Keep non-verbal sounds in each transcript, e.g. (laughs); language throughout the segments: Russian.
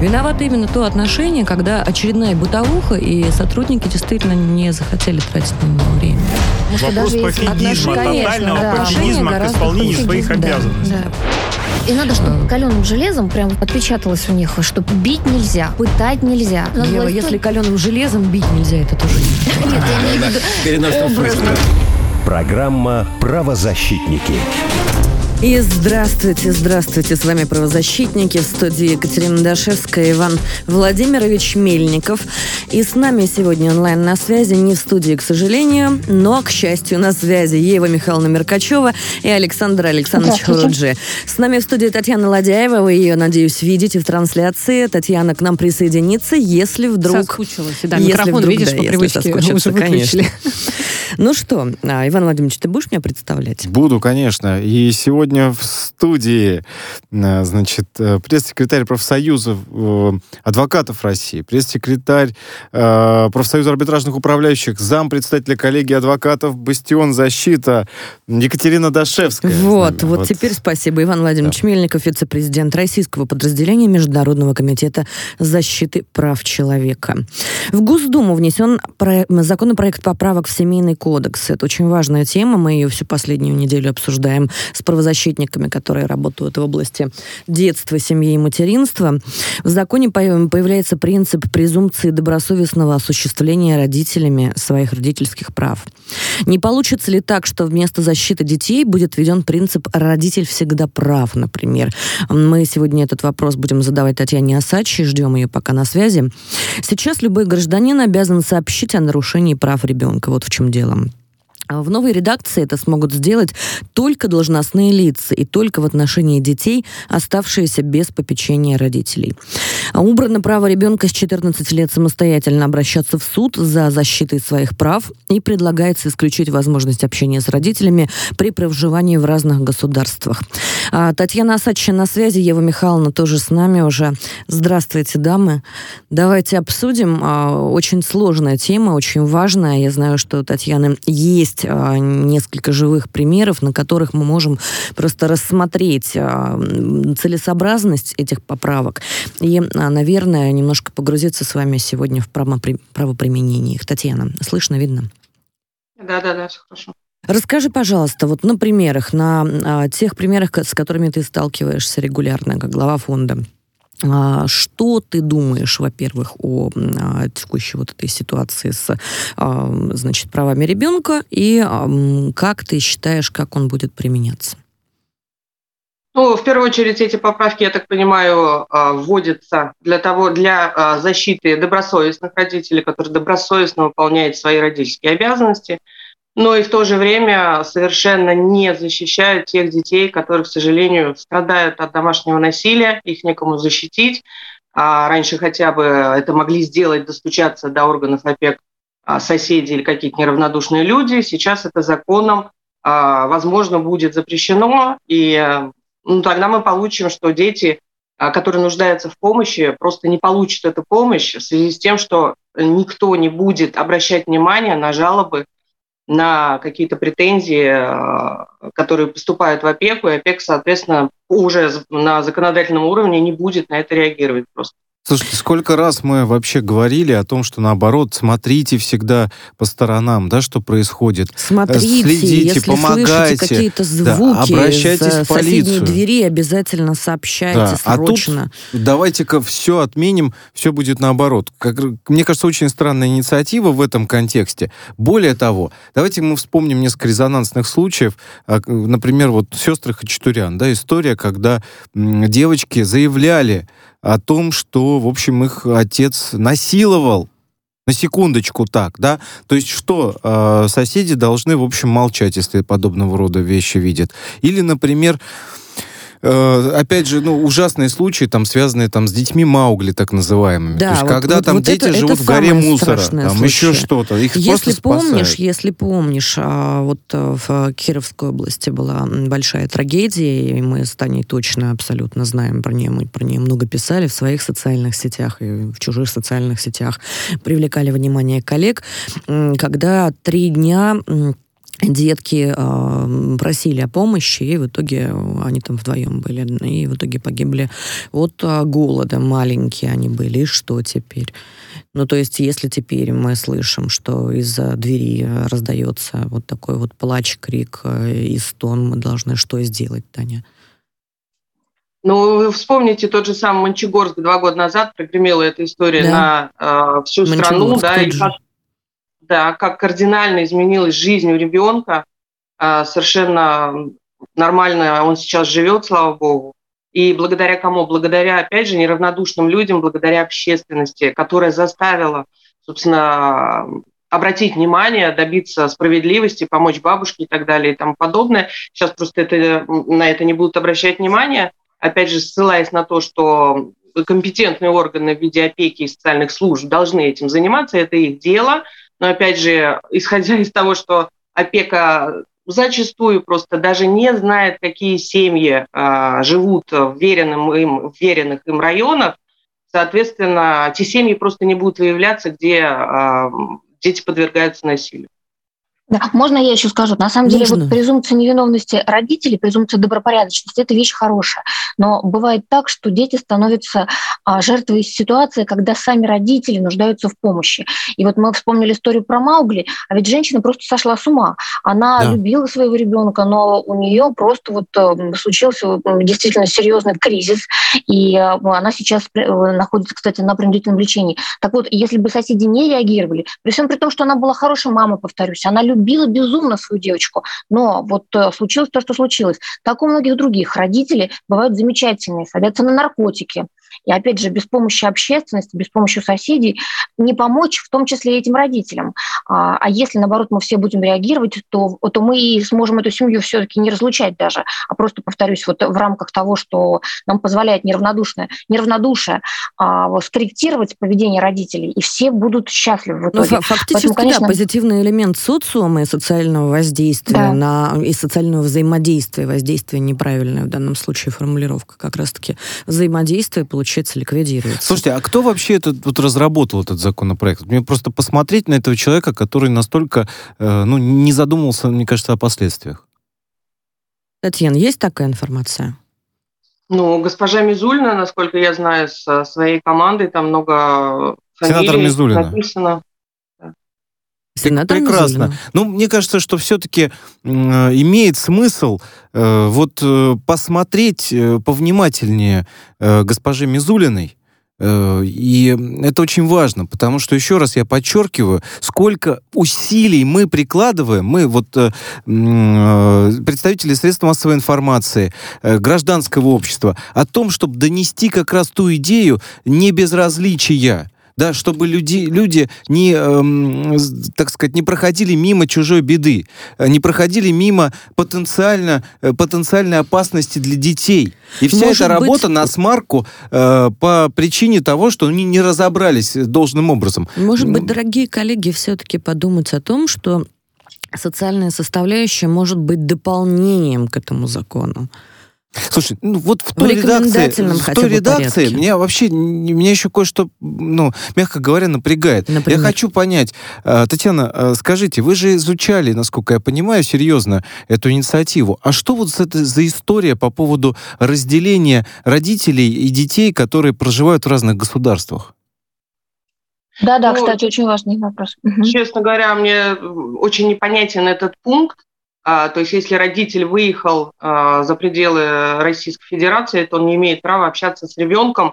Виновато именно то отношение, когда очередная бытовуха, и сотрудники действительно не захотели тратить на него время. Вопрос пофигизма, тотального да. пофигизма к исполнению своих обязанностей. Да, да. И надо, чтобы каленым железом прям отпечаталось у них, что бить нельзя, пытать нельзя. Ева, власть... если каленым железом бить нельзя, это тоже нет. (laughs) Нет, я не Программа «Правозащитники». И здравствуйте, здравствуйте, с вами правозащитники в студии Екатерина Дашевская, Иван Владимирович Мельников. И с нами сегодня онлайн на связи, не в студии, к сожалению, но, к счастью, на связи Ева Михайловна Меркачева и Александр Александрович Хуруджи. С нами в студии Татьяна Ладяева, вы ее, надеюсь, видите в трансляции. Татьяна к нам присоединится, если вдруг... Соскучилась, да, если микрофон, вдруг, видишь, да, по привычке уже конечно. Ну что, а, Иван Владимирович, ты будешь меня представлять? Буду, конечно. И сегодня в студии, а, значит, э, пресс-секретарь профсоюза э, адвокатов России, пресс-секретарь э, профсоюза арбитражных управляющих, зам председателя коллегии адвокатов «Бастион защита» Екатерина Дашевская. Вот, вот, вот теперь спасибо. Иван Владимирович да. Мельников, вице-президент российского подразделения Международного комитета защиты прав человека. В Госдуму внесен про... законопроект поправок в семейный кодекс. Это очень важная тема. Мы ее всю последнюю неделю обсуждаем с правозащитниками, которые работают в области детства, семьи и материнства. В законе появляется принцип презумпции добросовестного осуществления родителями своих родительских прав. Не получится ли так, что вместо защиты детей будет введен принцип «родитель всегда прав», например? Мы сегодня этот вопрос будем задавать Татьяне Осадчей, ждем ее пока на связи. Сейчас любой гражданин обязан сообщить о нарушении прав ребенка. Вот в чем дело в новой редакции это смогут сделать только должностные лица и только в отношении детей, оставшиеся без попечения родителей. А убрано право ребенка с 14 лет самостоятельно обращаться в суд за защитой своих прав и предлагается исключить возможность общения с родителями при проживании в разных государствах. А Татьяна Асадча на связи, Ева Михайловна тоже с нами уже. Здравствуйте, дамы. Давайте обсудим. Очень сложная тема, очень важная. Я знаю, что у Татьяны есть есть а, несколько живых примеров, на которых мы можем просто рассмотреть а, целесообразность этих поправок и, а, наверное, немножко погрузиться с вами сегодня в правоприменение их. Татьяна, слышно, видно? Да, да, да, все хорошо. Расскажи, пожалуйста, вот на примерах, на тех примерах, с которыми ты сталкиваешься регулярно, как глава фонда. А, что ты думаешь, во-первых, о а, текущей вот этой ситуации с, а, значит, правами ребенка и как ты считаешь, как он будет применяться? Ну, в первую очередь эти поправки, я так понимаю, вводятся для того, для защиты добросовестных родителей, которые добросовестно выполняют свои родительские обязанности – но и в то же время совершенно не защищают тех детей, которые, к сожалению, страдают от домашнего насилия, их некому защитить. А раньше хотя бы это могли сделать, достучаться до органов опек а, соседи или какие-то неравнодушные люди. Сейчас это законом, а, возможно, будет запрещено, и ну, тогда мы получим, что дети, а, которые нуждаются в помощи, просто не получат эту помощь в связи с тем, что никто не будет обращать внимание на жалобы на какие-то претензии, э, которые поступают в опеку, и опека, соответственно, уже на законодательном уровне не будет на это реагировать просто. Слушайте, сколько раз мы вообще говорили о том, что наоборот, смотрите всегда по сторонам, да, что происходит. Смотрите, Следите, если помогайте, какие-то звуки да, обращайтесь в полицию. двери, обязательно сообщайте да. срочно. А тут давайте-ка все отменим, все будет наоборот. Как, мне кажется, очень странная инициатива в этом контексте. Более того, давайте мы вспомним несколько резонансных случаев. А, например, вот сестры Хачатурян, да, история, когда девочки заявляли о том, что, в общем, их отец насиловал. На секундочку так, да? То есть что, э, соседи должны, в общем, молчать, если подобного рода вещи видят. Или, например, Э, опять же, ну, ужасные случаи, там, связанные там, с детьми Маугли, так называемыми. Да, То есть, вот, когда вот, там вот дети это, живут это в горе мусора, там случай. еще что-то, их если просто помнишь, Если помнишь, а, вот э, в Кировской области была большая трагедия, и мы с Таней точно абсолютно знаем про нее, мы про нее много писали в своих социальных сетях и в чужих социальных сетях, привлекали внимание коллег, когда три дня детки э, просили о помощи, и в итоге они там вдвоем были, и в итоге погибли от э, голода. Маленькие они были, и что теперь? Ну, то есть, если теперь мы слышим, что из-за двери раздается вот такой вот плач, крик э, и стон, мы должны что сделать, Таня? Ну, вы вспомните тот же самый Мончегорск два года назад, прогремела эта история да. на э, всю страну, да, и как, да, как кардинально изменилась жизнь у ребенка, э, совершенно нормально он сейчас живет, слава богу. И благодаря кому? Благодаря, опять же, неравнодушным людям, благодаря общественности, которая заставила, собственно, обратить внимание, добиться справедливости, помочь бабушке и так далее и тому подобное. Сейчас просто это, на это не будут обращать внимание опять же, ссылаясь на то, что компетентные органы в виде опеки и социальных служб должны этим заниматься, это их дело. Но опять же, (laughs) исходя из того, что опека зачастую просто даже не знает, какие семьи а, живут в, веренным им, в веренных им районах, соответственно, те семьи просто не будут выявляться, где а, дети подвергаются насилию. Да, можно я еще скажу? На самом Нужно. деле, вот презумпция невиновности родителей, презумпция добропорядочности – это вещь хорошая. Но бывает так, что дети становятся а, жертвой ситуации, когда сами родители нуждаются в помощи. И вот мы вспомнили историю про Маугли, а ведь женщина просто сошла с ума. Она да. любила своего ребенка, но у нее просто вот э, случился действительно серьезный кризис, и э, она сейчас э, находится, кстати, на принудительном лечении. Так вот, если бы соседи не реагировали, при всем при том, что она была хорошей мамой, повторюсь, она любила любила безумно свою девочку, но вот э, случилось то, что случилось. Так у многих других родителей бывают замечательные, садятся на наркотики, и опять же, без помощи общественности, без помощи соседей не помочь, в том числе этим родителям. А, а если, наоборот, мы все будем реагировать, то, то мы и сможем эту семью все-таки не разлучать даже, а просто, повторюсь, вот в рамках того, что нам позволяет неравнодушное, неравнодушие, а, скорректировать поведение родителей, и все будут счастливы в ну, итоге. Ну, фактически, Поэтому, конечно... да, позитивный элемент социума и социального воздействия да. на, и социального взаимодействия, воздействие неправильное в данном случае формулировка, как раз-таки взаимодействие получается, ликвидируется. Слушайте, а кто вообще этот, вот разработал этот законопроект? Мне просто посмотреть на этого человека, который настолько э, ну, не задумывался, мне кажется, о последствиях. Татьяна, есть такая информация? Ну, госпожа Мизульна, насколько я знаю, со своей командой, там много фамилий Сенатор Мизулина. написано. Сенатор Прекрасно. Мизулина. Ну, мне кажется, что все-таки э, имеет смысл э, вот э, посмотреть э, повнимательнее э, госпожи Мизулиной, э, и это очень важно, потому что, еще раз я подчеркиваю, сколько усилий мы прикладываем, мы вот э, э, представители средств массовой информации, гражданского общества, о том, чтобы донести как раз ту идею небезразличия да, чтобы люди, люди не, эм, так сказать, не проходили мимо чужой беды, э, не проходили мимо потенциально, э, потенциальной опасности для детей. И вся Может эта работа быть... на смарку э, по причине того, что они не разобрались должным образом. Может быть, дорогие коллеги, все-таки подумать о том, что социальная составляющая может быть дополнением к этому закону. Слушай, ну вот в той в редакции, в той редакции порядке. меня вообще, меня еще кое-что, ну, мягко говоря, напрягает. Например? Я хочу понять, э, Татьяна, э, скажите, вы же изучали, насколько я понимаю, серьезно эту инициативу. А что вот это за история по поводу разделения родителей и детей, которые проживают в разных государствах? Да, да, ну, кстати, очень важный вопрос. Честно говоря, мне очень непонятен этот пункт, то есть если родитель выехал а, за пределы Российской Федерации, то он не имеет права общаться с ребенком.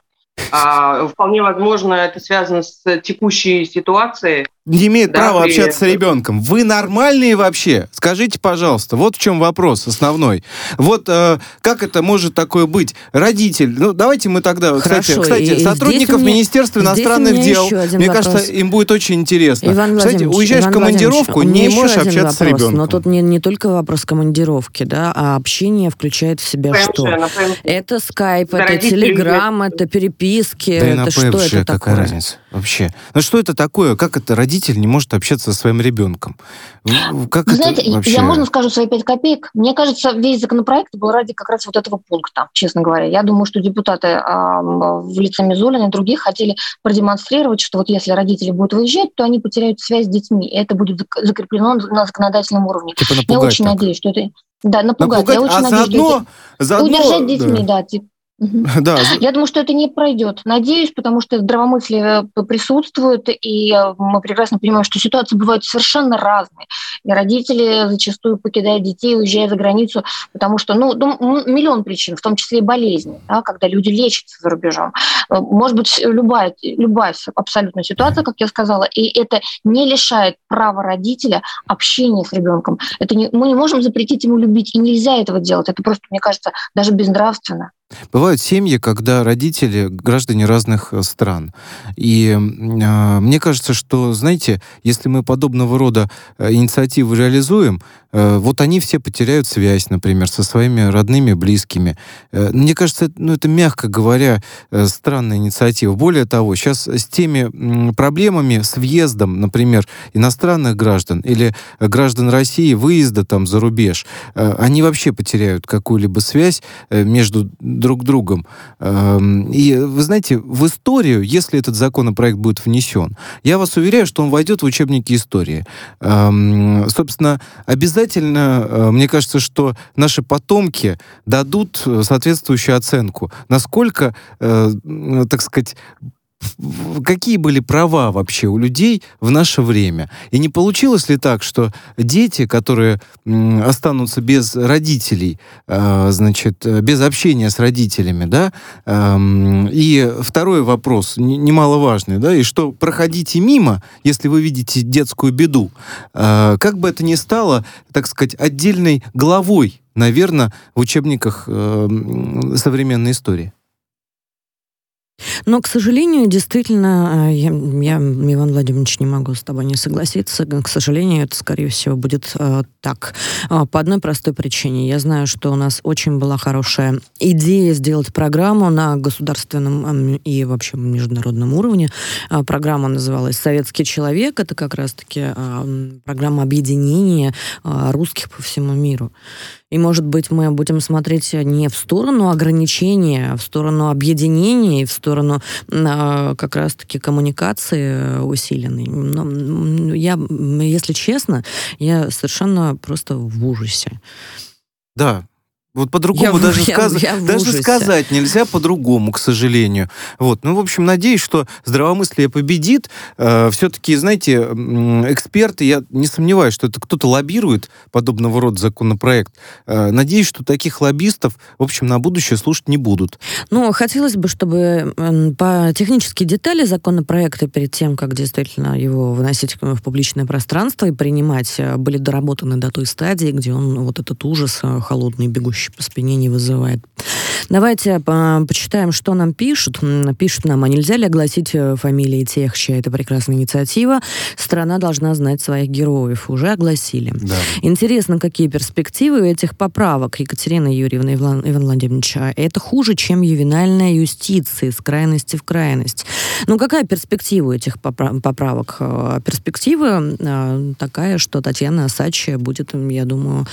А, вполне возможно, это связано с текущей ситуацией, не имеет да, права привет. общаться с ребенком. Вы нормальные вообще? Скажите, пожалуйста, вот в чем вопрос основной. Вот э, как это может такое быть? Родитель, ну давайте мы тогда, Хорошо, кстати, кстати сотрудников меня, Министерства иностранных дел, мне вопрос. кажется, им будет очень интересно. Иван кстати, уезжаешь Иван в командировку, не можешь общаться вопрос, с ребенком. Но тут не, не только вопрос командировки, да, а общение включает в себя ПМЖ, что? Это скайп, это телеграм, это переписки, да это что это такое? какая разница вообще? Ну что это такое? Как это родители родитель не может общаться со своим ребенком. Как Вы знаете, вообще... я можно скажу свои пять копеек? Мне кажется, весь законопроект был ради как раз вот этого пункта, честно говоря. Я думаю, что депутаты э, в лице Мизулина и других хотели продемонстрировать, что вот если родители будут выезжать, то они потеряют связь с детьми, и это будет закреплено на законодательном уровне. Типа я очень так. надеюсь, что это... Да, напугать. напугать я очень а надеюсь, заодно, что это... заодно... удержать детьми, да, да типа (laughs) Да. Я думаю, что это не пройдет. Надеюсь, потому что здравомыслие э, присутствует, и э, мы прекрасно понимаем, что ситуации бывают совершенно разные. И родители зачастую покидают детей, уезжая за границу, потому что, ну, миллион причин, в том числе и болезни, да, когда люди лечатся за рубежом. Э, может быть, любая, любая абсолютно ситуация, как я сказала, и это не лишает права родителя общения с ребенком. Это не, мы не можем запретить ему любить, и нельзя этого делать. Это просто, мне кажется, даже безнравственно. Бывают семьи, когда родители граждане разных э, стран. И э, мне кажется, что, знаете, если мы подобного рода э, инициативы реализуем, э, вот они все потеряют связь, например, со своими родными, близкими. Э, мне кажется, ну, это, мягко говоря, э, странная инициатива. Более того, сейчас с теми э, проблемами, с въездом, например, иностранных граждан или граждан России, выезда там за рубеж, э, они вообще потеряют какую-либо связь э, между друг другом. Эм, и вы знаете, в историю, если этот законопроект будет внесен, я вас уверяю, что он войдет в учебники истории. Эм, собственно, обязательно, э, мне кажется, что наши потомки дадут соответствующую оценку, насколько, э, так сказать, какие были права вообще у людей в наше время? И не получилось ли так, что дети, которые останутся без родителей, э, значит, без общения с родителями, да, э, и второй вопрос, немаловажный, да, и что проходите мимо, если вы видите детскую беду, э, как бы это ни стало, так сказать, отдельной главой, наверное, в учебниках э, современной истории. Но, к сожалению, действительно, э, я, я, Иван Владимирович, не могу с тобой не согласиться. К сожалению, это, скорее всего, будет э, так. Э, по одной простой причине. Я знаю, что у нас очень была хорошая идея сделать программу на государственном э, и вообще международном уровне. Э, программа называлась «Советский человек». Это как раз-таки э, программа объединения э, русских по всему миру. И, может быть, мы будем смотреть не в сторону ограничения, а в сторону объединения, в сторону э, как раз-таки коммуникации усиленной. Но я, если честно, я совершенно просто в ужасе. Да, вот по-другому даже, я, сказ... я даже сказать нельзя по-другому, к сожалению. Вот. Ну, в общем, надеюсь, что здравомыслие победит. Э, все-таки, знаете, эксперты, я не сомневаюсь, что это кто-то лоббирует подобного рода законопроект. Э, надеюсь, что таких лоббистов, в общем, на будущее слушать не будут. Ну, хотелось бы, чтобы по технические детали законопроекта перед тем, как действительно его выносить в публичное пространство и принимать, э, были доработаны до той стадии, где он вот этот ужас э, холодный, бегущий по спине не вызывает. Давайте э, почитаем, что нам пишут. Пишут нам, а нельзя ли огласить э, фамилии тех, чья это прекрасная инициатива? Страна должна знать своих героев. Уже огласили. Да. Интересно, какие перспективы у этих поправок, Екатерина Юрьевна Иван, Иван Владимирович. А это хуже, чем ювенальная юстиция с крайности в крайность. Ну, какая перспектива у этих поправок? Э, перспектива такая, что Татьяна Асачи будет, я думаю,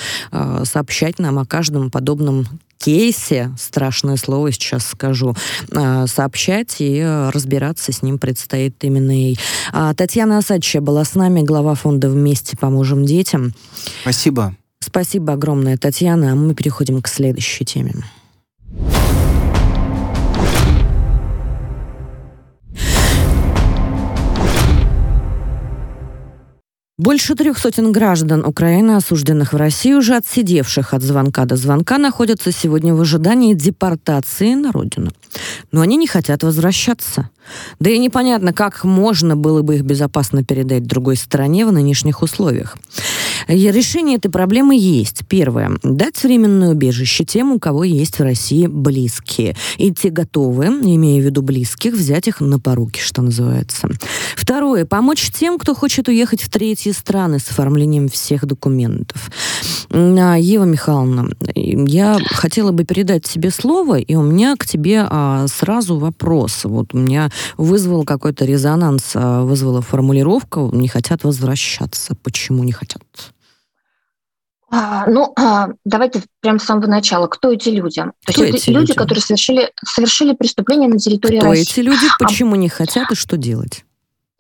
сообщать нам о каждом подобном кейсе, страшное слово сейчас скажу, а, сообщать и разбираться с ним предстоит именно ей. А, Татьяна Асадча была с нами, глава фонда «Вместе поможем детям». Спасибо. Спасибо огромное, Татьяна. А мы переходим к следующей теме. Больше трех сотен граждан Украины, осужденных в России, уже отсидевших от звонка до звонка, находятся сегодня в ожидании депортации на родину. Но они не хотят возвращаться. Да и непонятно, как можно было бы их безопасно передать другой стране в нынешних условиях. Решение этой проблемы есть. Первое. Дать временное убежище тем, у кого есть в России близкие. И те готовы, имея в виду близких, взять их на поруки, что называется. Второе. Помочь тем, кто хочет уехать в третьи страны с оформлением всех документов. А, Ева Михайловна, я хотела бы передать тебе слово, и у меня к тебе а, сразу вопрос. Вот у меня вызвал какой-то резонанс, а, вызвала формулировка «не хотят возвращаться». Почему не хотят? А, ну, а, давайте прямо с самого начала. Кто эти люди? Кто То есть эти люди, люди, которые совершили, совершили преступление на территории Кто России. эти люди? А почему а... не хотят и что делать?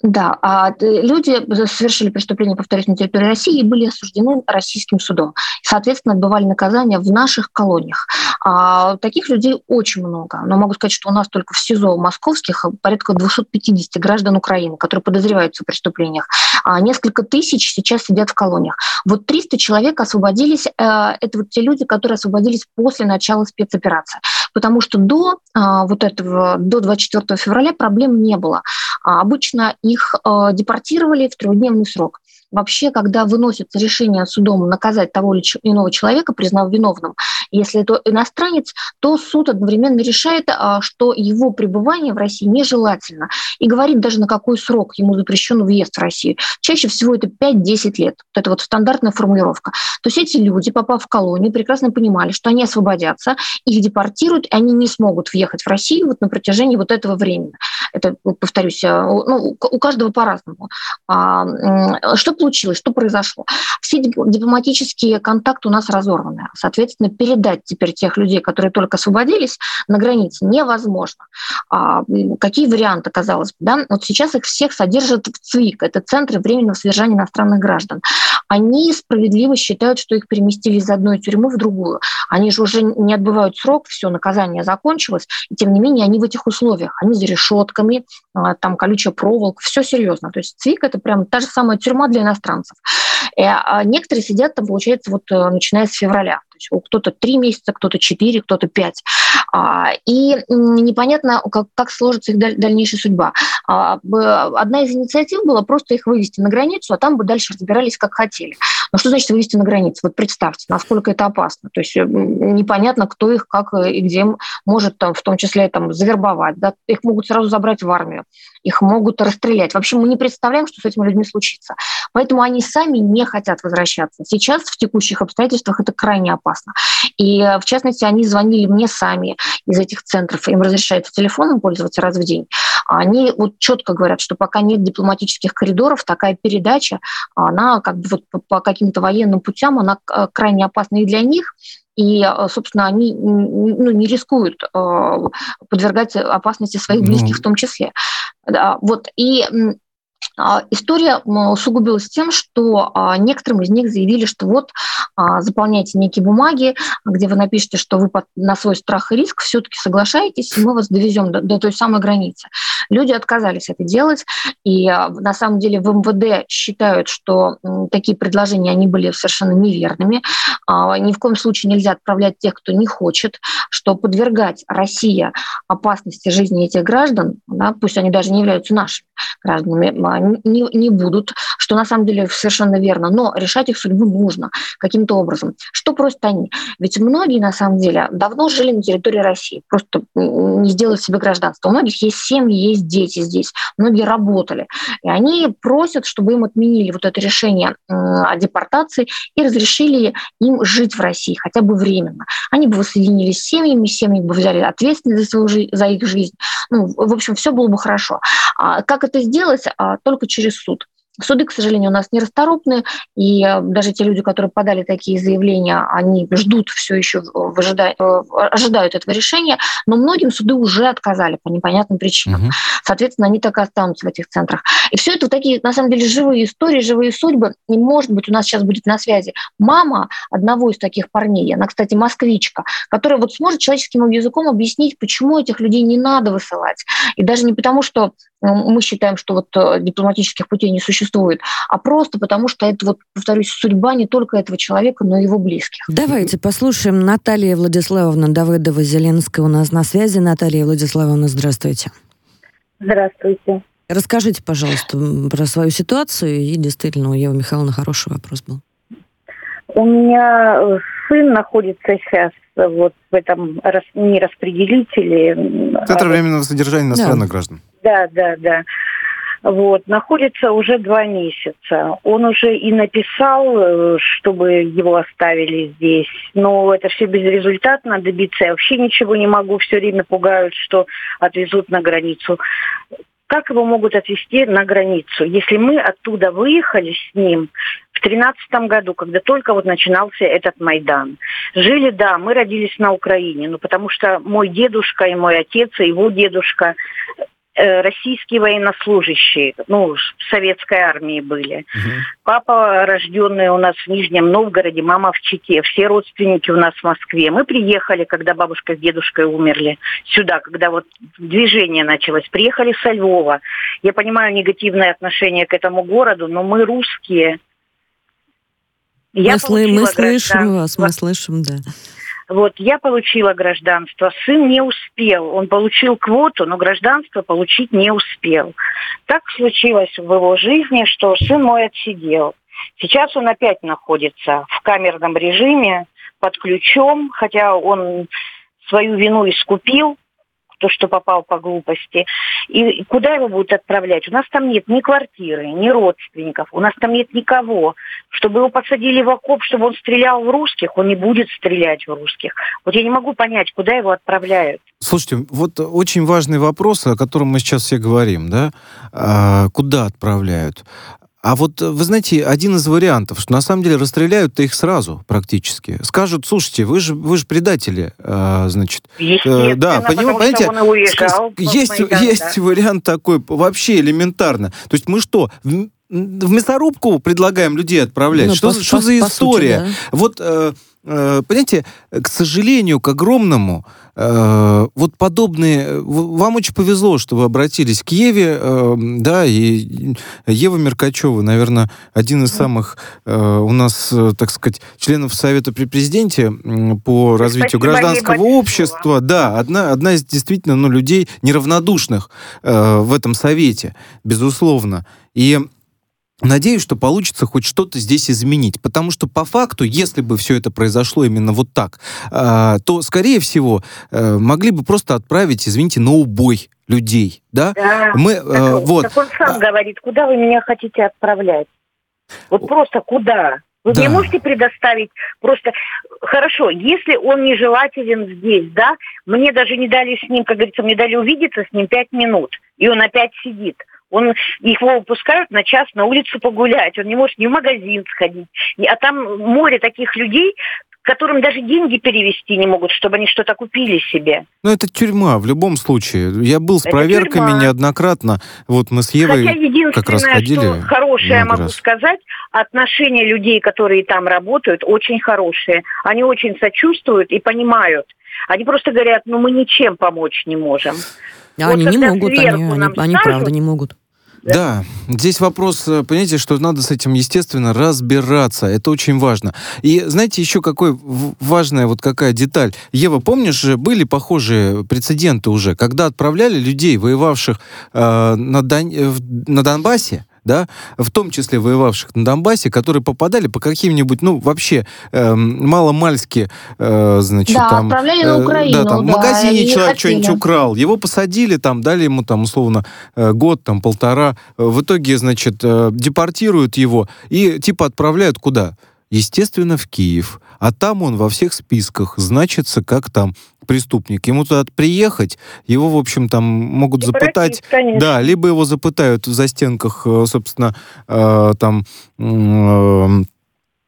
Да, а люди совершили преступление, повторюсь, на территории России и были осуждены российским судом. Соответственно, отбывали наказание в наших колониях. А таких людей очень много. Но могу сказать, что у нас только в СИЗО московских порядка 250 граждан Украины, которые подозреваются в преступлениях. А несколько тысяч сейчас сидят в колониях. Вот 300 человек освободились. Э, это вот те люди, которые освободились после начала спецоперации. Потому что до а, вот этого, до 24 февраля проблем не было. А обычно их э, депортировали в трехдневный срок вообще, когда выносится решение судом наказать того или иного человека, признав виновным, если это иностранец, то суд одновременно решает, а, что его пребывание в России нежелательно и говорит даже, на какой срок ему запрещен въезд в Россию. Чаще всего это 5-10 лет. Вот это вот стандартная формулировка. То есть эти люди, попав в колонию, прекрасно понимали, что они освободятся, их депортируют, и они не смогут въехать в Россию вот на протяжении вот этого времени. Это, повторюсь, э, ну, у каждого по-разному. А, что получилось, что произошло? Все дипломатические контакты у нас разорваны. Соответственно, передать теперь тех людей, которые только освободились, на границе невозможно. А, какие варианты, казалось бы? Да? Вот сейчас их всех содержат в ЦВИК, это Центры временного содержания иностранных граждан. Они справедливо считают, что их переместили из одной тюрьмы в другую. Они же уже не отбывают срок, все, наказание закончилось, и тем не менее они в этих условиях, они за решетками, а, там колючая проволока, все серьезно. То есть ЦВИК – это прям та же самая тюрьма для иностранцев. И, а некоторые сидят там, получается, вот э, начиная с февраля. То есть кто-то три месяца, кто-то четыре, кто-то пять. А, и непонятно, как, как сложится их дальнейшая судьба. А, одна из инициатив была просто их вывести на границу, а там бы дальше разбирались, как хотели. Но что значит вывести на границу? Вот представьте, насколько это опасно. То есть непонятно, кто их как и где может, там, в том числе, там, завербовать. Да? Их могут сразу забрать в армию, их могут расстрелять. Вообще мы не представляем, что с этими людьми случится. Поэтому они сами не хотят возвращаться. Сейчас в текущих обстоятельствах это крайне опасно. И, в частности, они звонили мне сами, из этих центров, им разрешается телефоном пользоваться раз в день, они вот четко говорят, что пока нет дипломатических коридоров, такая передача, она как бы вот по каким-то военным путям, она крайне опасна и для них, и, собственно, они ну, не рискуют э, подвергать опасности своих близких ну... в том числе. Вот, и история усугубилась тем, что а, некоторым из них заявили, что вот а, заполняйте некие бумаги, где вы напишете, что вы на свой страх и риск все-таки соглашаетесь, и мы вас довезем до, до той самой границы. Люди отказались это делать, и на самом деле в МВД считают, что такие предложения они были совершенно неверными. Ни в коем случае нельзя отправлять тех, кто не хочет, что подвергать Россия опасности жизни этих граждан, да, пусть они даже не являются нашими гражданами, не, не будут, что на самом деле совершенно верно, но решать их судьбу нужно каким-то образом. Что просят они? Ведь многие, на самом деле, давно жили на территории России, просто не сделав себе гражданство. У многих есть семьи, есть дети здесь, многие работали. И они просят, чтобы им отменили вот это решение о депортации и разрешили им жить в России, хотя бы временно. Они бы воссоединились с семьями, семьи бы взяли ответственность за, свою, за их жизнь. Ну, в общем, все было бы хорошо. А как это сделать? А, только через суд. Суды, к сожалению, у нас нерасторопны, и э, даже те люди, которые подали такие заявления, они ждут все еще, в ожида... Э, ожидают этого решения, но многим суды уже отказали по непонятным причинам. Угу. Соответственно, они так и останутся в этих центрах. И все это такие, на самом деле, живые истории, живые судьбы. И, может быть, у нас сейчас будет на связи мама одного из таких парней, она, кстати, москвичка, которая вот сможет человеческим языком объяснить, почему этих людей не надо высылать. И даже не потому, что мы считаем, что вот э, дипломатических путей не существует, а просто потому, что это, вот, повторюсь, судьба не только этого человека, но и его близких. Давайте послушаем Наталья Владиславовна Давыдова-Зеленская у нас на связи. Наталья Владиславовна, здравствуйте. Здравствуйте. Расскажите, пожалуйста, про свою ситуацию. И действительно, у Евы Михайловны хороший вопрос был. У меня э, сын находится сейчас вот в этом рас, не распределителе. Центр а временного содержания иностранных да. граждан. Да, да, да. Вот, находится уже два месяца. Он уже и написал, э, чтобы его оставили здесь, но это все безрезультатно, добиться я вообще ничего не могу, все время пугают, что отвезут на границу. Как его могут отвезти на границу, если мы оттуда выехали с ним в тринадцатом году, когда только вот начинался этот Майдан. Жили, да, мы родились на Украине, но потому что мой дедушка и мой отец, и его дедушка российские военнослужащие, ну, в советской армии были. Угу. Папа, рожденный у нас в Нижнем Новгороде, мама в Чите, все родственники у нас в Москве. Мы приехали, когда бабушка с дедушкой умерли, сюда, когда вот движение началось. Приехали со Львова. Я понимаю негативное отношение к этому городу, но мы русские. Я мы, мы слышим вас, мы слышим, да. Вот я получила гражданство, сын не успел. Он получил квоту, но гражданство получить не успел. Так случилось в его жизни, что сын мой отсидел. Сейчас он опять находится в камерном режиме, под ключом, хотя он свою вину искупил, то, что попал по глупости. И куда его будут отправлять? У нас там нет ни квартиры, ни родственников, у нас там нет никого. Чтобы его посадили в окоп, чтобы он стрелял в русских, он не будет стрелять в русских. Вот я не могу понять, куда его отправляют. Слушайте, вот очень важный вопрос, о котором мы сейчас все говорим, да? А, куда отправляют? А вот, э, вы знаете, один из вариантов, что на самом деле расстреляют-то их сразу практически. Скажут, слушайте, вы же, вы же предатели, э, значит. Э, да, понимаете, уезжал, есть, Майдан, есть да. вариант такой, вообще элементарно. То есть мы что, в, в мясорубку предлагаем людей отправлять? Ну, что, по, что по, за история? Сути, да. Вот... Э, понимаете, к сожалению, к огромному, э, вот подобные... Вам очень повезло, что вы обратились к Еве, э, да, и Ева Меркачева, наверное, один из самых у нас, так сказать, членов Совета при президенте по развитию Спасибо гражданского общества. Да, одна, одна из действительно ну, людей неравнодушных в этом Совете, безусловно. И Надеюсь, что получится хоть что-то здесь изменить, потому что по факту, если бы все это произошло именно вот так, э, то, скорее всего, э, могли бы просто отправить, извините, на убой людей, да? Да. Мы, э, так, вот. так он сам говорит, куда вы меня хотите отправлять? Вот просто куда? Вы да. мне можете предоставить просто... Хорошо, если он нежелателен здесь, да, мне даже не дали с ним, как говорится, мне дали увидеться с ним пять минут, и он опять сидит. Он, его выпускают на час на улицу погулять. Он не может ни в магазин сходить. А там море таких людей, которым даже деньги перевести не могут, чтобы они что-то купили себе. Ну, это тюрьма в любом случае. Я был с это проверками тюрьма. неоднократно. Вот мы с Евой Хотя как раз ходили. Что хорошее я могу раз. сказать, отношения людей, которые там работают, очень хорошие. Они очень сочувствуют и понимают. Они просто говорят, ну мы ничем помочь не можем. А вот они не могут, они, они, они правда не могут. Да, здесь вопрос, э, понимаете, что надо с этим, естественно, разбираться. Это очень важно. И знаете, еще какой важная вот какая деталь. Ева, помнишь же, были похожие прецеденты уже, когда отправляли людей, воевавших э, на, Дон... Э, на Донбассе, да, в том числе воевавших на Донбассе, которые попадали по каким-нибудь, ну, вообще э, маломальски, э, значит, да, там... отправляли на Украину, да, там, да, в магазине человек что-нибудь украл, его посадили, там, дали ему, там, условно, э, год, там, полтора, в итоге, значит, э, депортируют его и, типа, отправляют куда? Естественно, в Киев. А там он во всех списках значится как там преступник. Ему туда приехать, его, в общем, там могут и запытать. Просить, да, либо его запытают в застенках, э, собственно, э, там э,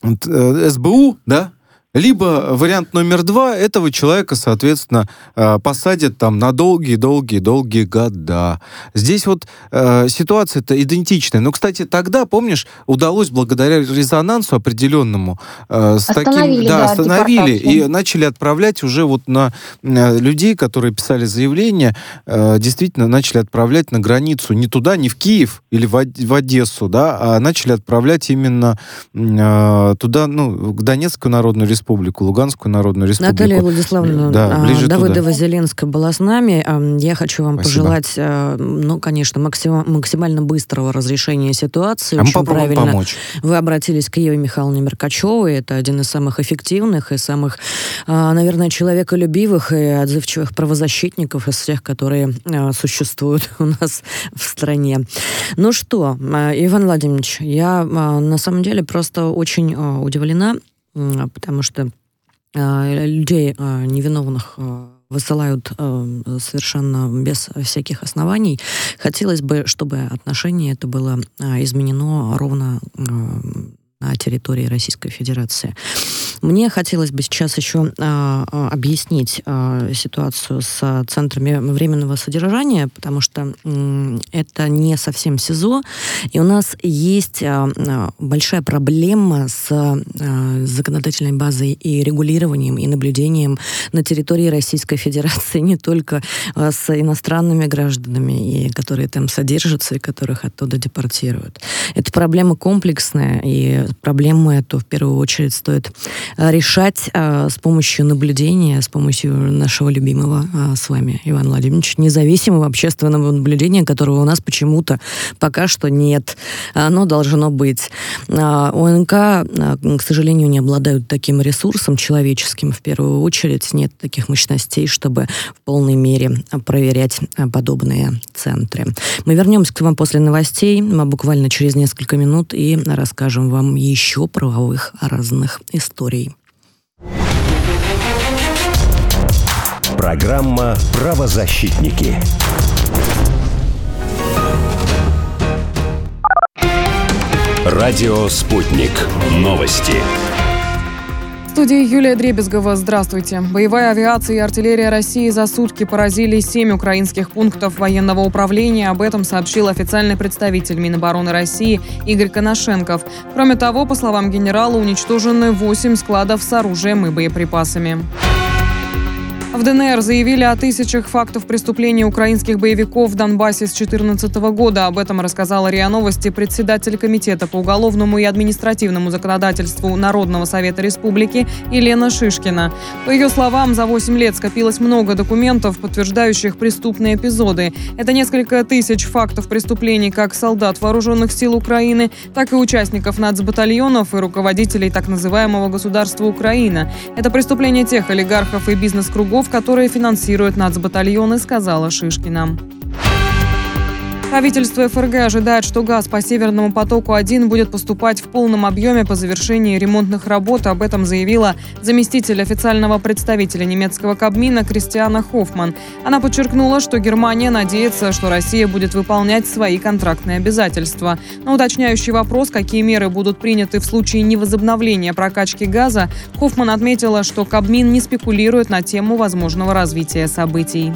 э СБУ, да, либо вариант номер два, этого человека, соответственно, э, посадят там на долгие-долгие-долгие года. Здесь вот э, ситуация-то идентичная. Но, кстати, тогда, помнишь, удалось благодаря резонансу определенному э, с остановили, таким... Да, да остановили и начали отправлять уже вот на э, людей, которые писали заявление, э, действительно начали отправлять на границу не туда, не в Киев или в, в Одессу, да, а начали отправлять именно э, туда, ну, к Донецкую Народную Республику Республику, Луганскую Народную Республику. Наталья Владиславовна да, а, ближе Давыдова Зеленская была с нами. Я хочу вам Спасибо. пожелать, э, ну, конечно, максимально быстрого разрешения ситуации. А Очень мы правильно помочь. Вы обратились к Еве Михайловне Меркачевой. Это один из самых эффективных и самых, а, наверное, человеколюбивых и отзывчивых правозащитников из всех, которые а, существуют (laughs) у нас в стране. Ну что, Иван Владимирович, я на самом деле просто очень удивлена, потому что людей невиновных высылают э, совершенно без всяких оснований. Хотелось бы, чтобы отношение это было э, изменено ровно э, на территории Российской Федерации. Мне хотелось бы сейчас еще а, объяснить а, ситуацию с центрами временного содержания, потому что м, это не совсем СИЗО, и у нас есть а большая проблема с а, законодательной базой и регулированием и наблюдением на территории Российской Федерации не только с иностранными гражданами, и которые там содержатся и которых оттуда депортируют. Это проблема комплексная, и проблему эту в первую очередь стоит Э, решать э, с помощью наблюдения, с помощью нашего любимого э, с вами Ивана Владимировича, независимого общественного наблюдения, которого у нас почему-то пока что нет. Оно должно быть. ОНК, к сожалению, не обладают таким ресурсом человеческим в первую очередь. Нет таких мощностей, чтобы в полной мере проверять подобные центры. Мы вернемся к вам после новостей, буквально через несколько минут, и расскажем вам еще правовых разных историй. Программа «Правозащитники». Радио «Спутник». Новости. Студии Юлия Дребезгова. Здравствуйте. Боевая авиация и артиллерия России за сутки поразили семь украинских пунктов военного управления. Об этом сообщил официальный представитель Минобороны России Игорь Коношенков. Кроме того, по словам генерала, уничтожены восемь складов с оружием и боеприпасами. В ДНР заявили о тысячах фактов преступления украинских боевиков в Донбассе с 2014 года. Об этом рассказала РИА Новости председатель Комитета по уголовному и административному законодательству Народного совета республики Елена Шишкина. По ее словам, за 8 лет скопилось много документов, подтверждающих преступные эпизоды. Это несколько тысяч фактов преступлений как солдат вооруженных сил Украины, так и участников нацбатальонов и руководителей так называемого государства Украина. Это преступления тех олигархов и бизнес-кругов, которые финансируют нацбатальоны, сказала Шишкина. Правительство ФРГ ожидает, что газ по Северному потоку-1 будет поступать в полном объеме по завершении ремонтных работ. Об этом заявила заместитель официального представителя немецкого Кабмина Кристиана Хоффман. Она подчеркнула, что Германия надеется, что Россия будет выполнять свои контрактные обязательства. На уточняющий вопрос, какие меры будут приняты в случае невозобновления прокачки газа, Хоффман отметила, что Кабмин не спекулирует на тему возможного развития событий.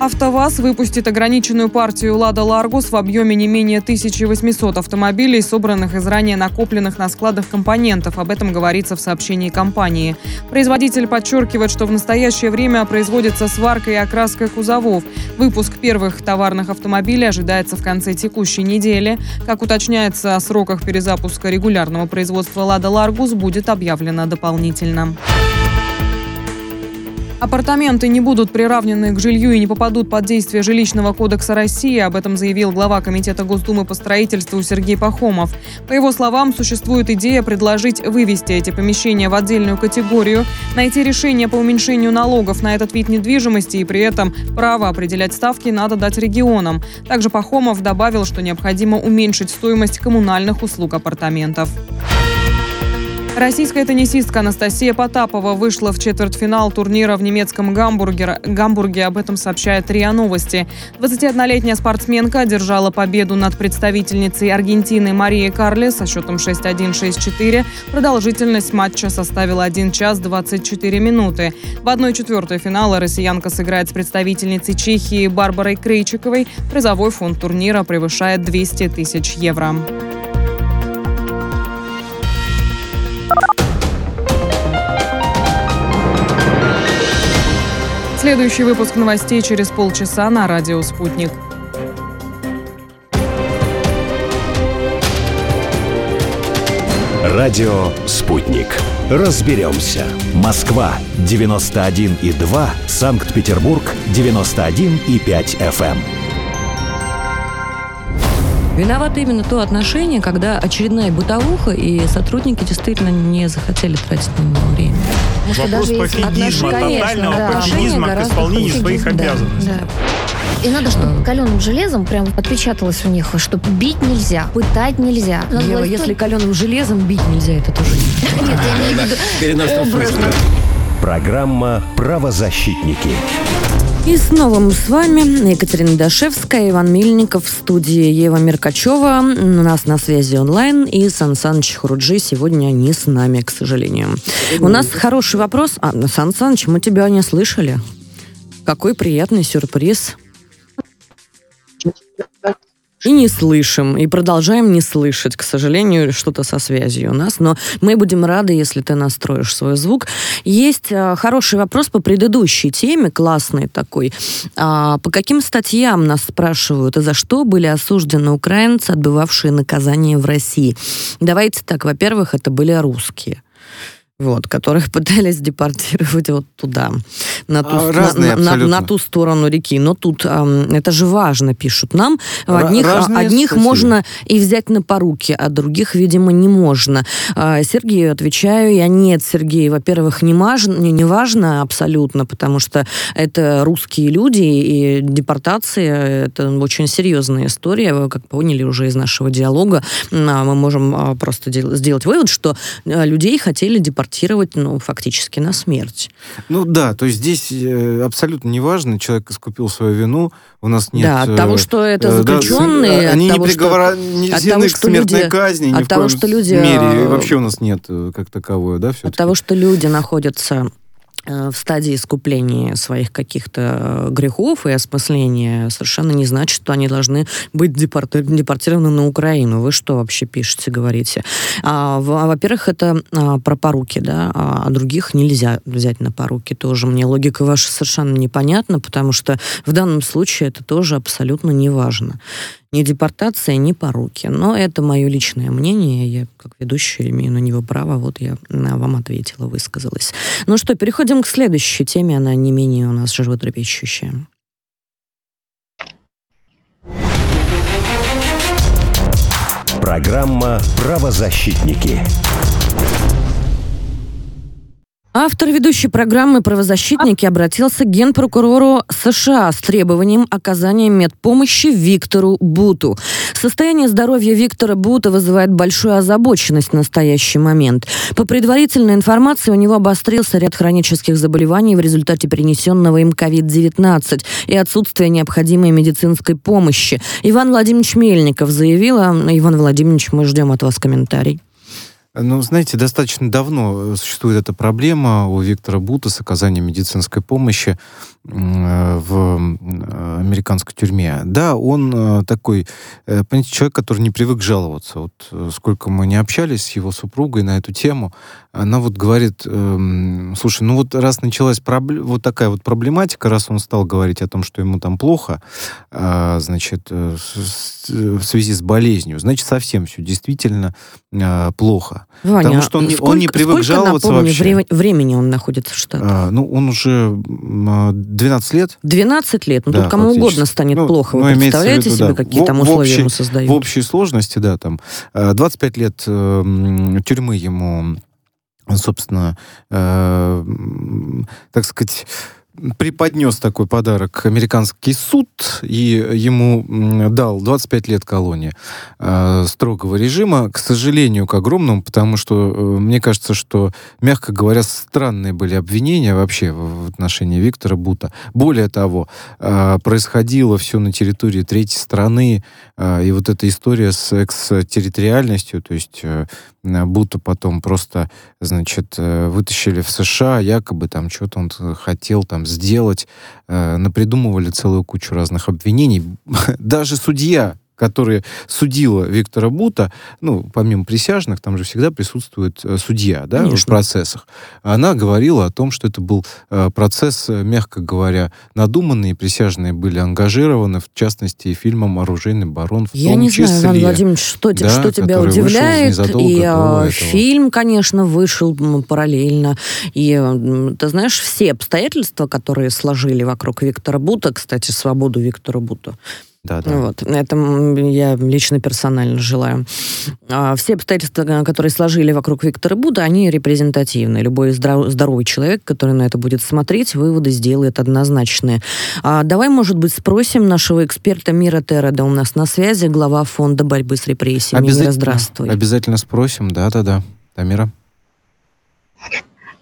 АвтоВАЗ выпустит ограниченную партию «Лада Ларгус» в объеме не менее 1800 автомобилей, собранных из ранее накопленных на складах компонентов. Об этом говорится в сообщении компании. Производитель подчеркивает, что в настоящее время производится сварка и окраска кузовов. Выпуск первых товарных автомобилей ожидается в конце текущей недели. Как уточняется, о сроках перезапуска регулярного производства «Лада Ларгус» будет объявлено дополнительно. Апартаменты не будут приравнены к жилью и не попадут под действие жилищного кодекса России. Об этом заявил глава Комитета Госдумы по строительству Сергей Пахомов. По его словам, существует идея предложить вывести эти помещения в отдельную категорию, найти решение по уменьшению налогов на этот вид недвижимости и при этом право определять ставки надо дать регионам. Также Пахомов добавил, что необходимо уменьшить стоимость коммунальных услуг апартаментов. Российская теннисистка Анастасия Потапова вышла в четвертьфинал турнира в немецком Гамбурге. Гамбурге. Об этом сообщает РИА Новости. 21-летняя спортсменка одержала победу над представительницей Аргентины Марией Карле со счетом 6-1-6-4. Продолжительность матча составила 1 час 24 минуты. В 1-4 финала россиянка сыграет с представительницей Чехии Барбарой Крейчиковой. Призовой фонд турнира превышает 200 тысяч евро. Следующий выпуск новостей через полчаса на радио «Спутник». Радио «Спутник». Разберемся. Москва, 91,2. Санкт-Петербург, 91,5 FM. Виновато именно то отношение, когда очередная бытовуха, и сотрудники действительно не захотели тратить на него время. Вопрос пофигизма, тотального да, пофигизма к исполнению своих обязанностей. Да. И надо, чтобы каленым железом прям отпечаталось у них, что бить нельзя, пытать нельзя. Ева, если каленым железом бить нельзя, это тоже нет. (laughs) Нет, я имею в виду Программа «Правозащитники». И снова мы с вами, Екатерина Дашевская, Иван Мильников в студии Ева Меркачева. У нас на связи онлайн и Сан Саныч Хуруджи сегодня не с нами, к сожалению. У нас хороший вопрос. А, Сан Саныч, мы тебя не слышали. Какой приятный сюрприз. И не слышим, и продолжаем не слышать, к сожалению, что-то со связью у нас. Но мы будем рады, если ты настроишь свой звук. Есть а, хороший вопрос по предыдущей теме, классный такой. А, по каким статьям нас спрашивают, и за что были осуждены украинцы, отбывавшие наказание в России? Давайте так, во-первых, это были русские вот, которых (laughs) пытались депортировать вот туда, на ту, а, разные, на, на, на ту сторону реки. Но тут э, это же важно, пишут нам. Одних, одних можно и взять на поруки, а других, видимо, не можно. Э, Сергею отвечаю я, нет, Сергей, во-первых, не, маж, не, не важно абсолютно, потому что это русские люди, и депортация — это очень серьезная история. Вы как поняли уже из нашего диалога, мы можем просто сделать вывод, что людей хотели депортировать депортировать, ну, фактически на смерть. Ну да, то есть здесь э, абсолютно неважно, человек искупил свою вину, у нас нет... Да, от того, что это э, заключенные, да, они того, не приговорены к смертной люди, казни, ни от в того, коем что люди, мере, вообще у нас нет э, как таковой, да, все От того, что люди находятся Э, в стадии искупления своих каких-то э, грехов и осмысления совершенно не значит, что они должны быть депорти- депортированы на Украину. Вы что вообще пишете, говорите? А, во-первых, это а, про поруки, да, а, а других нельзя взять на поруки тоже. Мне логика ваша совершенно непонятна, потому что в данном случае это тоже абсолютно не важно ни депортация, ни поруки. Но это мое личное мнение. Я, как ведущая, имею на него право. Вот я вам ответила, высказалась. Ну что, переходим к следующей теме. Она не менее у нас животрепещущая. Программа «Правозащитники». Автор ведущей программы «Правозащитники» обратился к генпрокурору США с требованием оказания медпомощи Виктору Буту. Состояние здоровья Виктора Бута вызывает большую озабоченность в настоящий момент. По предварительной информации, у него обострился ряд хронических заболеваний в результате перенесенного им COVID-19 и отсутствия необходимой медицинской помощи. Иван Владимирович Мельников заявил, Иван Владимирович, мы ждем от вас комментарий. Ну, знаете, достаточно давно существует эта проблема у Виктора Бута с оказанием медицинской помощи в американской тюрьме. Да, он э, такой, э, понимаете, человек, который не привык жаловаться. Вот э, сколько мы не общались с его супругой на эту тему, она вот говорит, эм, слушай, ну вот раз началась вот такая вот проблематика, раз он стал говорить о том, что ему там плохо, а, значит, в связи с болезнью, значит, совсем все действительно плохо. Ваня, Потому что он, сколько, он не привык сколько, жаловаться напомню, вообще. времени он находится в Штатах? А, ну, он уже 12 лет. 12 лет? Ну, да, тут кому фактически. угодно станет ну, плохо. Вы ну, представляете виду, себе, да. какие в, там условия общей, ему создают? В общей сложности, да, там 25 э, лет э, тюрьмы ему, собственно, э, так сказать преподнес такой подарок американский суд и ему дал 25 лет колонии э, строгого режима, к сожалению, к огромному, потому что э, мне кажется, что, мягко говоря, странные были обвинения вообще в, в отношении Виктора Бута. Более того, э, происходило все на территории третьей страны, э, и вот эта история с экстерриториальностью, то есть э, будто потом просто, значит, э, вытащили в США, якобы там что-то он хотел там сделать, э, напридумывали целую кучу разных обвинений. (laughs) Даже судья, которая судила Виктора Бута, ну, помимо присяжных, там же всегда присутствует э, судья, да, Конечно. в процессах. Она говорила о том, что это был э, процесс, э, мягко говоря, надуманный, присяжные были ангажированы, в частности, фильмом «Оружейный барон» в Я том не числе. знаю, Иван Владимирович, что, да, что тебя удивляет. И э, фильм, конечно, вышел параллельно. И, ты знаешь, все обстоятельства, которые сложили вокруг Виктора Бута, кстати, свободу Виктора Бута, да, да. Вот. Это я лично персонально желаю. А все обстоятельства, которые сложили вокруг Виктора Буда, они репрезентативны. Любой здоров, здоровый человек, который на это будет смотреть, выводы сделает однозначные. А давай, может быть, спросим нашего эксперта Мира Тереда у нас на связи, глава фонда борьбы с репрессиями. Мира, здравствуй. Обязательно спросим, да-да-да. Тамира.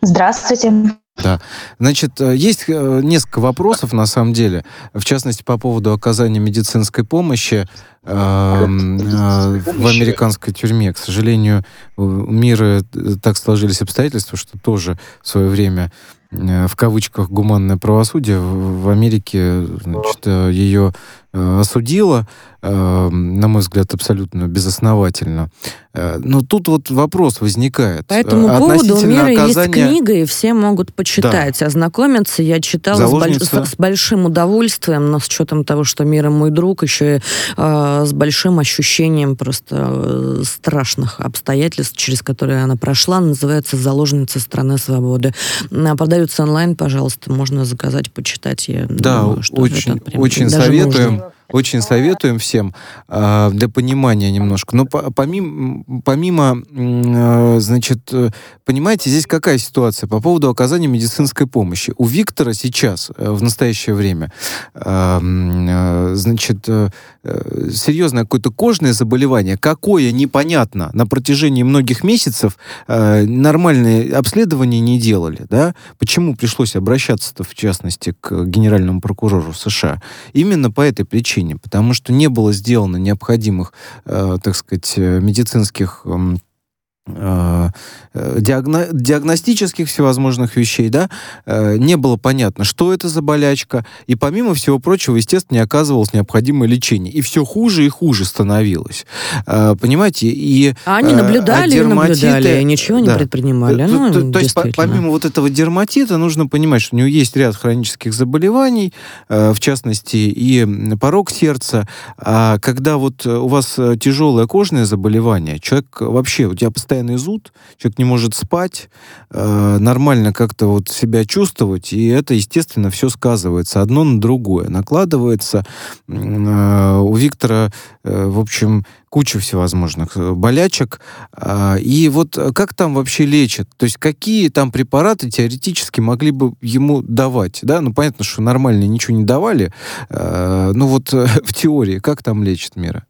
Здравствуйте. Да. Значит, э, есть э, несколько вопросов, на самом деле, в частности, по поводу оказания медицинской помощи э, в американской тюрьме. К сожалению, у мира так сложились обстоятельства, что тоже в свое время в кавычках гуманное правосудие в Америке значит, ее осудило э, на мой взгляд, абсолютно безосновательно. Э, но тут вот вопрос возникает. По этому э, поводу у мира оказания... есть книга, и все могут почитать, да. ознакомиться. Я читала Заложница... с, больш... с большим удовольствием, но с учетом того, что мира мой друг, еще и э, с большим ощущением просто э, страшных обстоятельств, через которые она прошла. Называется «Заложница страны свободы». Продается онлайн, пожалуйста, можно заказать, почитать. Я да, думаю, что очень, очень советуем. Нужно. Очень советуем всем э, для понимания немножко. Но по, помимо, помимо э, значит, э, понимаете, здесь какая ситуация по поводу оказания медицинской помощи? У Виктора сейчас, э, в настоящее время, э, значит, э, серьезное какое-то кожное заболевание, какое непонятно, на протяжении многих месяцев нормальные обследования не делали, да? Почему пришлось обращаться-то, в частности, к генеральному прокурору США? Именно по этой причине причине, потому что не было сделано необходимых, э, так сказать, э, медицинских диагно, диагностических всевозможных вещей, да, э, не было понятно, что это за болячка, и помимо всего прочего, естественно, не оказывалось необходимое лечение. И все хуже и хуже становилось. Э, понимаете? И, а они наблюдали, а дерматиты, наблюдали, ничего да. не предпринимали. То, ну, то, то есть, помимо вот этого дерматита, нужно понимать, что у него есть ряд хронических заболеваний, в частности, и порог сердца. А когда вот у вас тяжелое кожное заболевание, человек вообще, у тебя постоянно постоянный зуд, человек не может спать, э, нормально как-то вот себя чувствовать, и это, естественно, все сказывается одно на другое, накладывается. Э, у Виктора, э, в общем, куча всевозможных э, болячек. Э, и вот как там вообще лечат? То есть какие там препараты теоретически могли бы ему давать? Да, ну понятно, что нормально ничего не давали. Э, ну вот (laughs) в теории как там лечат мира?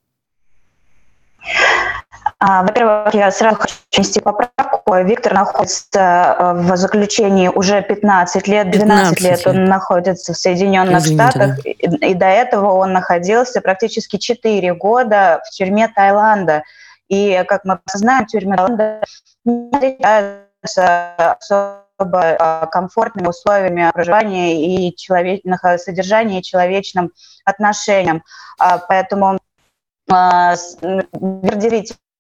А, во-первых, я сразу хочу внести поправку. Виктор находится э, в заключении уже 15 лет, 12 15 лет он находится в Соединенных Извините, Штатах, да. и, и до этого он находился практически 4 года в тюрьме Таиланда. И, как мы знаем, тюрьма Таиланда не отличается особо э, комфортными условиями проживания и человек... содержания и человечным отношениям. А, поэтому а,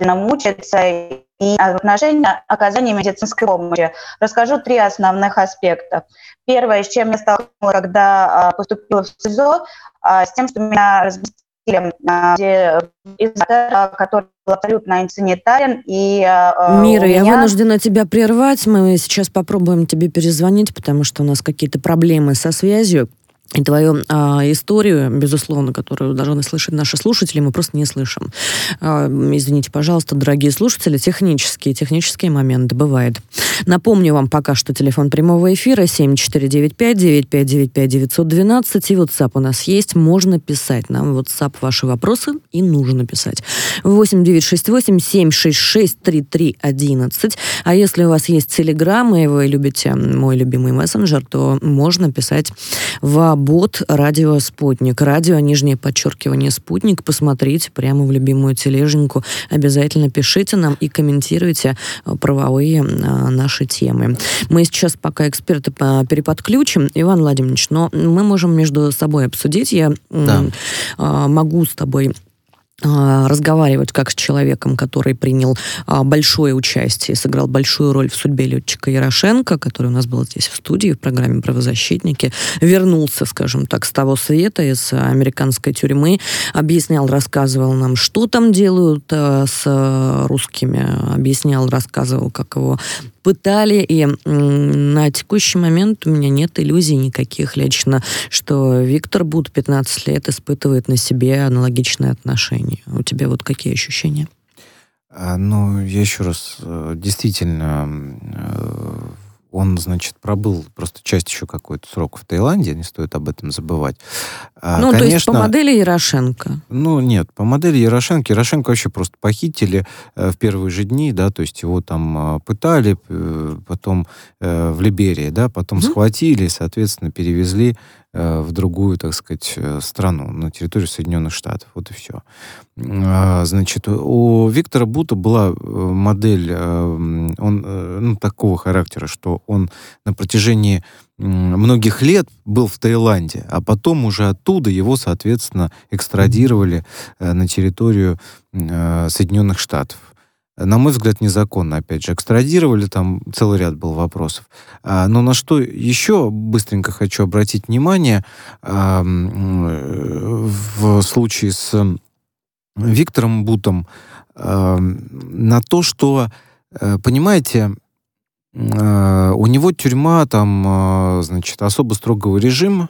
мучается и отношения оказания медицинской помощи. Расскажу три основных аспекта. Первое, с чем я столкнулась, когда а, поступила в СИЗО, а, с тем, что меня разместили а, который был абсолютно антисанитарен. И, Мира, меня... я вынуждена тебя прервать. Мы сейчас попробуем тебе перезвонить, потому что у нас какие-то проблемы со связью. И твою а, историю, безусловно, которую должны слышать наши слушатели, мы просто не слышим. А, извините, пожалуйста, дорогие слушатели, технические, технические моменты бывает. Напомню вам пока что телефон прямого эфира 7495-9595-912 и WhatsApp у нас есть. Можно писать нам WhatsApp ваши вопросы и нужно писать. 8968-766-3311. А если у вас есть Telegram и вы любите мой любимый мессенджер, то можно писать в бот «Радио Спутник». Радио, нижнее подчеркивание «Спутник». Посмотрите прямо в любимую тележеньку. Обязательно пишите нам и комментируйте э, правовые а, наши темы. Мы сейчас пока эксперты переподключим, Иван Владимирович, но мы можем между собой обсудить. Я да. а, могу с тобой разговаривать как с человеком, который принял а, большое участие, сыграл большую роль в судьбе летчика Ярошенко, который у нас был здесь в студии в программе «Правозащитники», вернулся, скажем так, с того света, из американской тюрьмы, объяснял, рассказывал нам, что там делают а, с русскими, объяснял, рассказывал, как его пытали, и на текущий момент у меня нет иллюзий никаких лично, что Виктор Буд 15 лет испытывает на себе аналогичные отношения. У тебя вот какие ощущения? А, ну, я еще раз, э, действительно, э, он, значит, пробыл просто часть еще какой-то срок в Таиланде, не стоит об этом забывать. А, ну, конечно, то есть по модели Ярошенко? Ну, нет, по модели Ярошенко. Ярошенко вообще просто похитили э, в первые же дни, да, то есть его там пытали, потом в Либерии, да, потом mm-hmm. схватили, соответственно, перевезли в другую, так сказать, э, страну, на территорию Соединенных Штатов. Вот и все. А, значит, у Виктора Бута была э, модель он, ну, такого характера, что он на протяжении многих лет был в Таиланде, а потом уже оттуда его, соответственно, экстрадировали на территорию Соединенных Штатов на мой взгляд, незаконно, опять же, экстрадировали, там целый ряд был вопросов. А, но на что еще быстренько хочу обратить внимание в случае с Виктором Бутом на то, что, э, понимаете, а, у него тюрьма там, а, значит, особо строгого режима,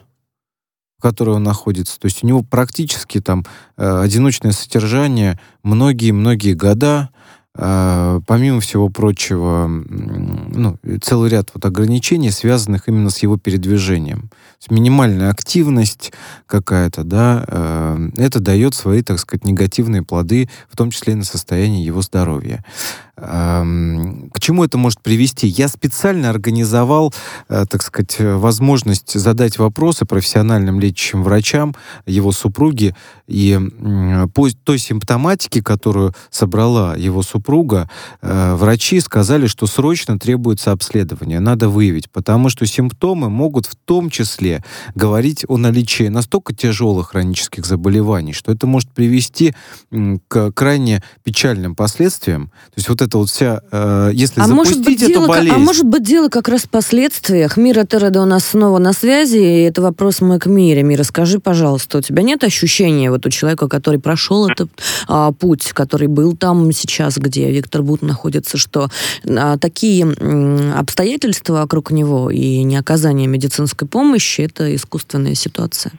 в которой он находится. То есть у него практически там э, одиночное содержание многие-многие года. А, помимо всего прочего, ну, целый ряд вот ограничений, связанных именно с его передвижением. Минимальная активность какая-то, да, э, это дает свои, так сказать, негативные плоды, в том числе и на состояние его здоровья. К чему это может привести? Я специально организовал, так сказать, возможность задать вопросы профессиональным лечащим врачам, его супруге, и по той симптоматике, которую собрала его супруга, э, врачи сказали, что срочно требуется обследование, надо выявить, потому что симптомы могут в том числе говорить о наличии настолько тяжелых хронических заболеваний, что это может привести к крайне печальным последствиям. То есть вот это вот вся, э, если а запустить может быть, эту дело, болезнь... А может быть, дело как раз в последствиях. Мира Тереда у нас снова на связи, и это вопрос мой к Мире. Мира, скажи, пожалуйста, у тебя нет ощущения вот у человека, который прошел этот а, путь, который был там сейчас, где Виктор Бут находится, что а, такие обстоятельства вокруг него и неоказание медицинской помощи – это искусственная ситуация?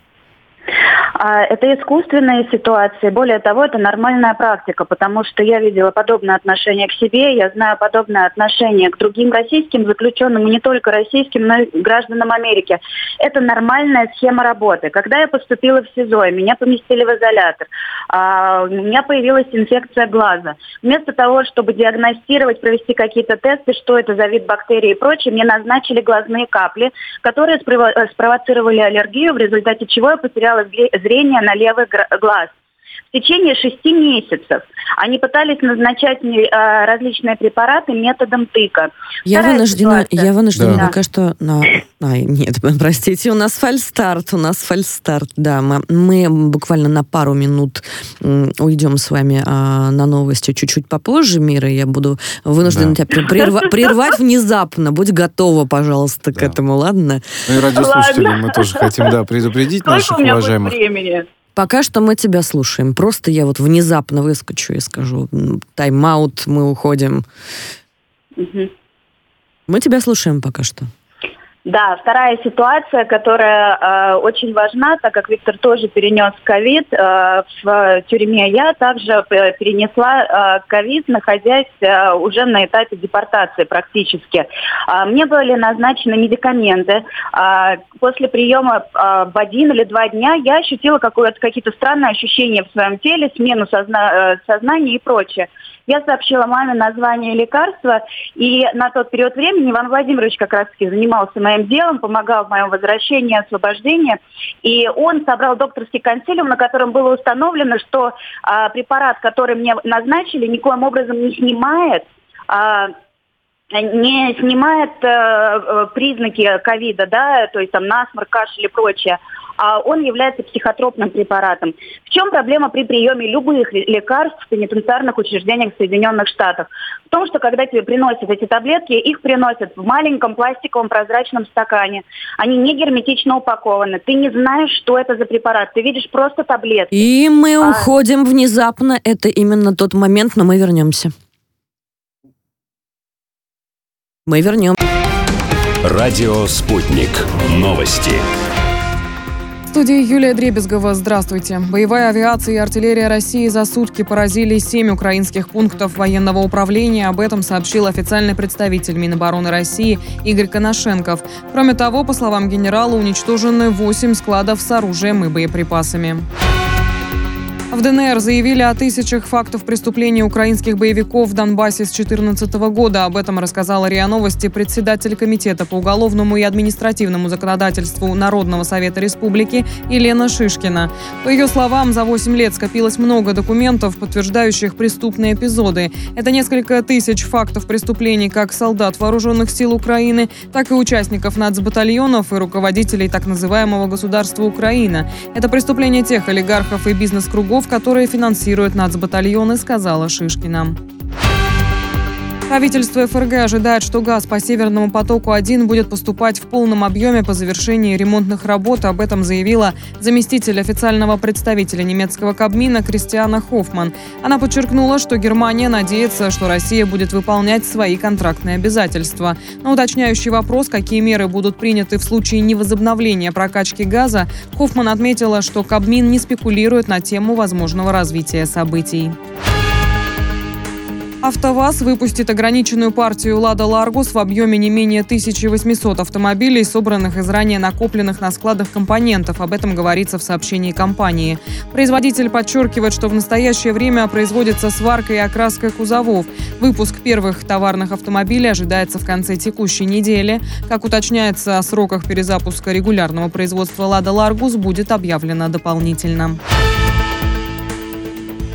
А это искусственные ситуации. Более того, это нормальная практика, потому что я видела подобное отношение к себе, я знаю подобное отношение к другим российским заключенным, и не только российским, но и гражданам Америки. Это нормальная схема работы. Когда я поступила в СИЗО, меня поместили в изолятор, а, у меня появилась инфекция глаза. Вместо того, чтобы диагностировать, провести какие-то тесты, что это за вид бактерий и прочее, мне назначили глазные капли, которые спровоцировали аллергию, в результате чего я потеряла зрение зрения на левый глаз. В течение шести месяцев они пытались назначать мне э, различные препараты методом тыка. Я Вторая вынуждена, ситуация. я вынуждена да. пока что... На... Ай, нет, (laughs) простите, у нас фальстарт, у нас фальстарт, да. Мы, мы буквально на пару минут уйдем с вами а, на новости чуть-чуть попозже, Мира. Я буду вынуждена да. тебя прерва- прервать (laughs) внезапно. Будь готова, пожалуйста, к этому, ладно? Ну и радиослушателям мы тоже хотим, да, предупредить наших уважаемых. времени? Пока что мы тебя слушаем. Просто я вот внезапно выскочу и скажу, тайм-аут, мы уходим. Угу. Мы тебя слушаем пока что. Да, вторая ситуация, которая э, очень важна, так как Виктор тоже перенес ковид э, в тюрьме. Я также перенесла ковид, э, находясь э, уже на этапе депортации практически. Э, мне были назначены медикаменты. Э, после приема э, в один или два дня я ощутила какие-то странные ощущения в своем теле, смену созна- э, сознания и прочее. Я сообщила маме название лекарства, и на тот период времени Иван Владимирович как раз-таки занимался моим делом, помогал в моем возвращении, освобождении, и он собрал докторский консилиум, на котором было установлено, что а, препарат, который мне назначили, никоим образом не снимает а, не снимает э, э, признаки ковида, да, то есть там насморк, кашель и прочее, а он является психотропным препаратом. В чем проблема при приеме любых лекарств в пенитенциарных учреждениях Соединенных Штатов? В том, что когда тебе приносят эти таблетки, их приносят в маленьком пластиковом прозрачном стакане. Они не герметично упакованы. Ты не знаешь, что это за препарат. Ты видишь просто таблетки. И мы а... уходим внезапно. Это именно тот момент, но мы вернемся. Мы вернем. Радио «Спутник». Новости. В студии Юлия Дребезгова. Здравствуйте. Боевая авиация и артиллерия России за сутки поразили семь украинских пунктов военного управления. Об этом сообщил официальный представитель Минобороны России Игорь Коношенков. Кроме того, по словам генерала, уничтожены восемь складов с оружием и боеприпасами. В ДНР заявили о тысячах фактов преступлений украинских боевиков в Донбассе с 2014 года. Об этом рассказала РИА Новости председатель Комитета по уголовному и административному законодательству Народного совета республики Елена Шишкина. По ее словам, за 8 лет скопилось много документов, подтверждающих преступные эпизоды. Это несколько тысяч фактов преступлений как солдат вооруженных сил Украины, так и участников нацбатальонов и руководителей так называемого государства Украина. Это преступления тех олигархов и бизнес-кругов, боевиков, которые финансируют нацбатальоны, сказала Шишкина. Правительство ФРГ ожидает, что газ по Северному потоку-1 будет поступать в полном объеме по завершении ремонтных работ. Об этом заявила заместитель официального представителя немецкого Кабмина Кристиана Хоффман. Она подчеркнула, что Германия надеется, что Россия будет выполнять свои контрактные обязательства. На уточняющий вопрос, какие меры будут приняты в случае невозобновления прокачки газа, Хоффман отметила, что Кабмин не спекулирует на тему возможного развития событий. АвтоВАЗ выпустит ограниченную партию «Лада Ларгус» в объеме не менее 1800 автомобилей, собранных из ранее накопленных на складах компонентов. Об этом говорится в сообщении компании. Производитель подчеркивает, что в настоящее время производится сварка и окраска кузовов. Выпуск первых товарных автомобилей ожидается в конце текущей недели. Как уточняется о сроках перезапуска регулярного производства «Лада Ларгус» будет объявлено дополнительно.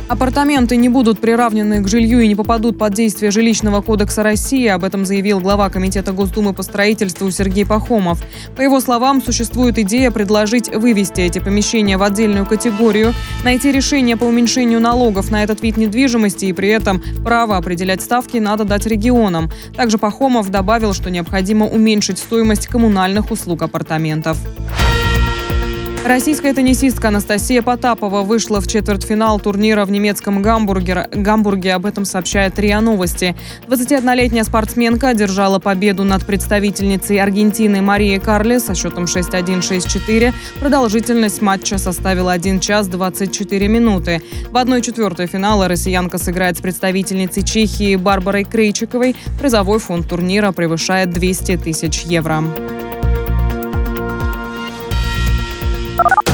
Апартаменты не будут приравнены к жилью и не попадут под действие жилищного кодекса России. Об этом заявил глава Комитета Госдумы по строительству Сергей Пахомов. По его словам, существует идея предложить вывести эти помещения в отдельную категорию, найти решение по уменьшению налогов на этот вид недвижимости и при этом право определять ставки надо дать регионам. Также Пахомов добавил, что необходимо уменьшить стоимость коммунальных услуг апартаментов. Российская теннисистка Анастасия Потапова вышла в четвертьфинал турнира в немецком Гамбурге. Гамбурге. Об этом сообщает РИА Новости. 21-летняя спортсменка одержала победу над представительницей Аргентины Марией Карле со счетом 6-1-6-4. Продолжительность матча составила 1 час 24 минуты. В 1-4 финала россиянка сыграет с представительницей Чехии Барбарой Крейчиковой. Призовой фонд турнира превышает 200 тысяч евро.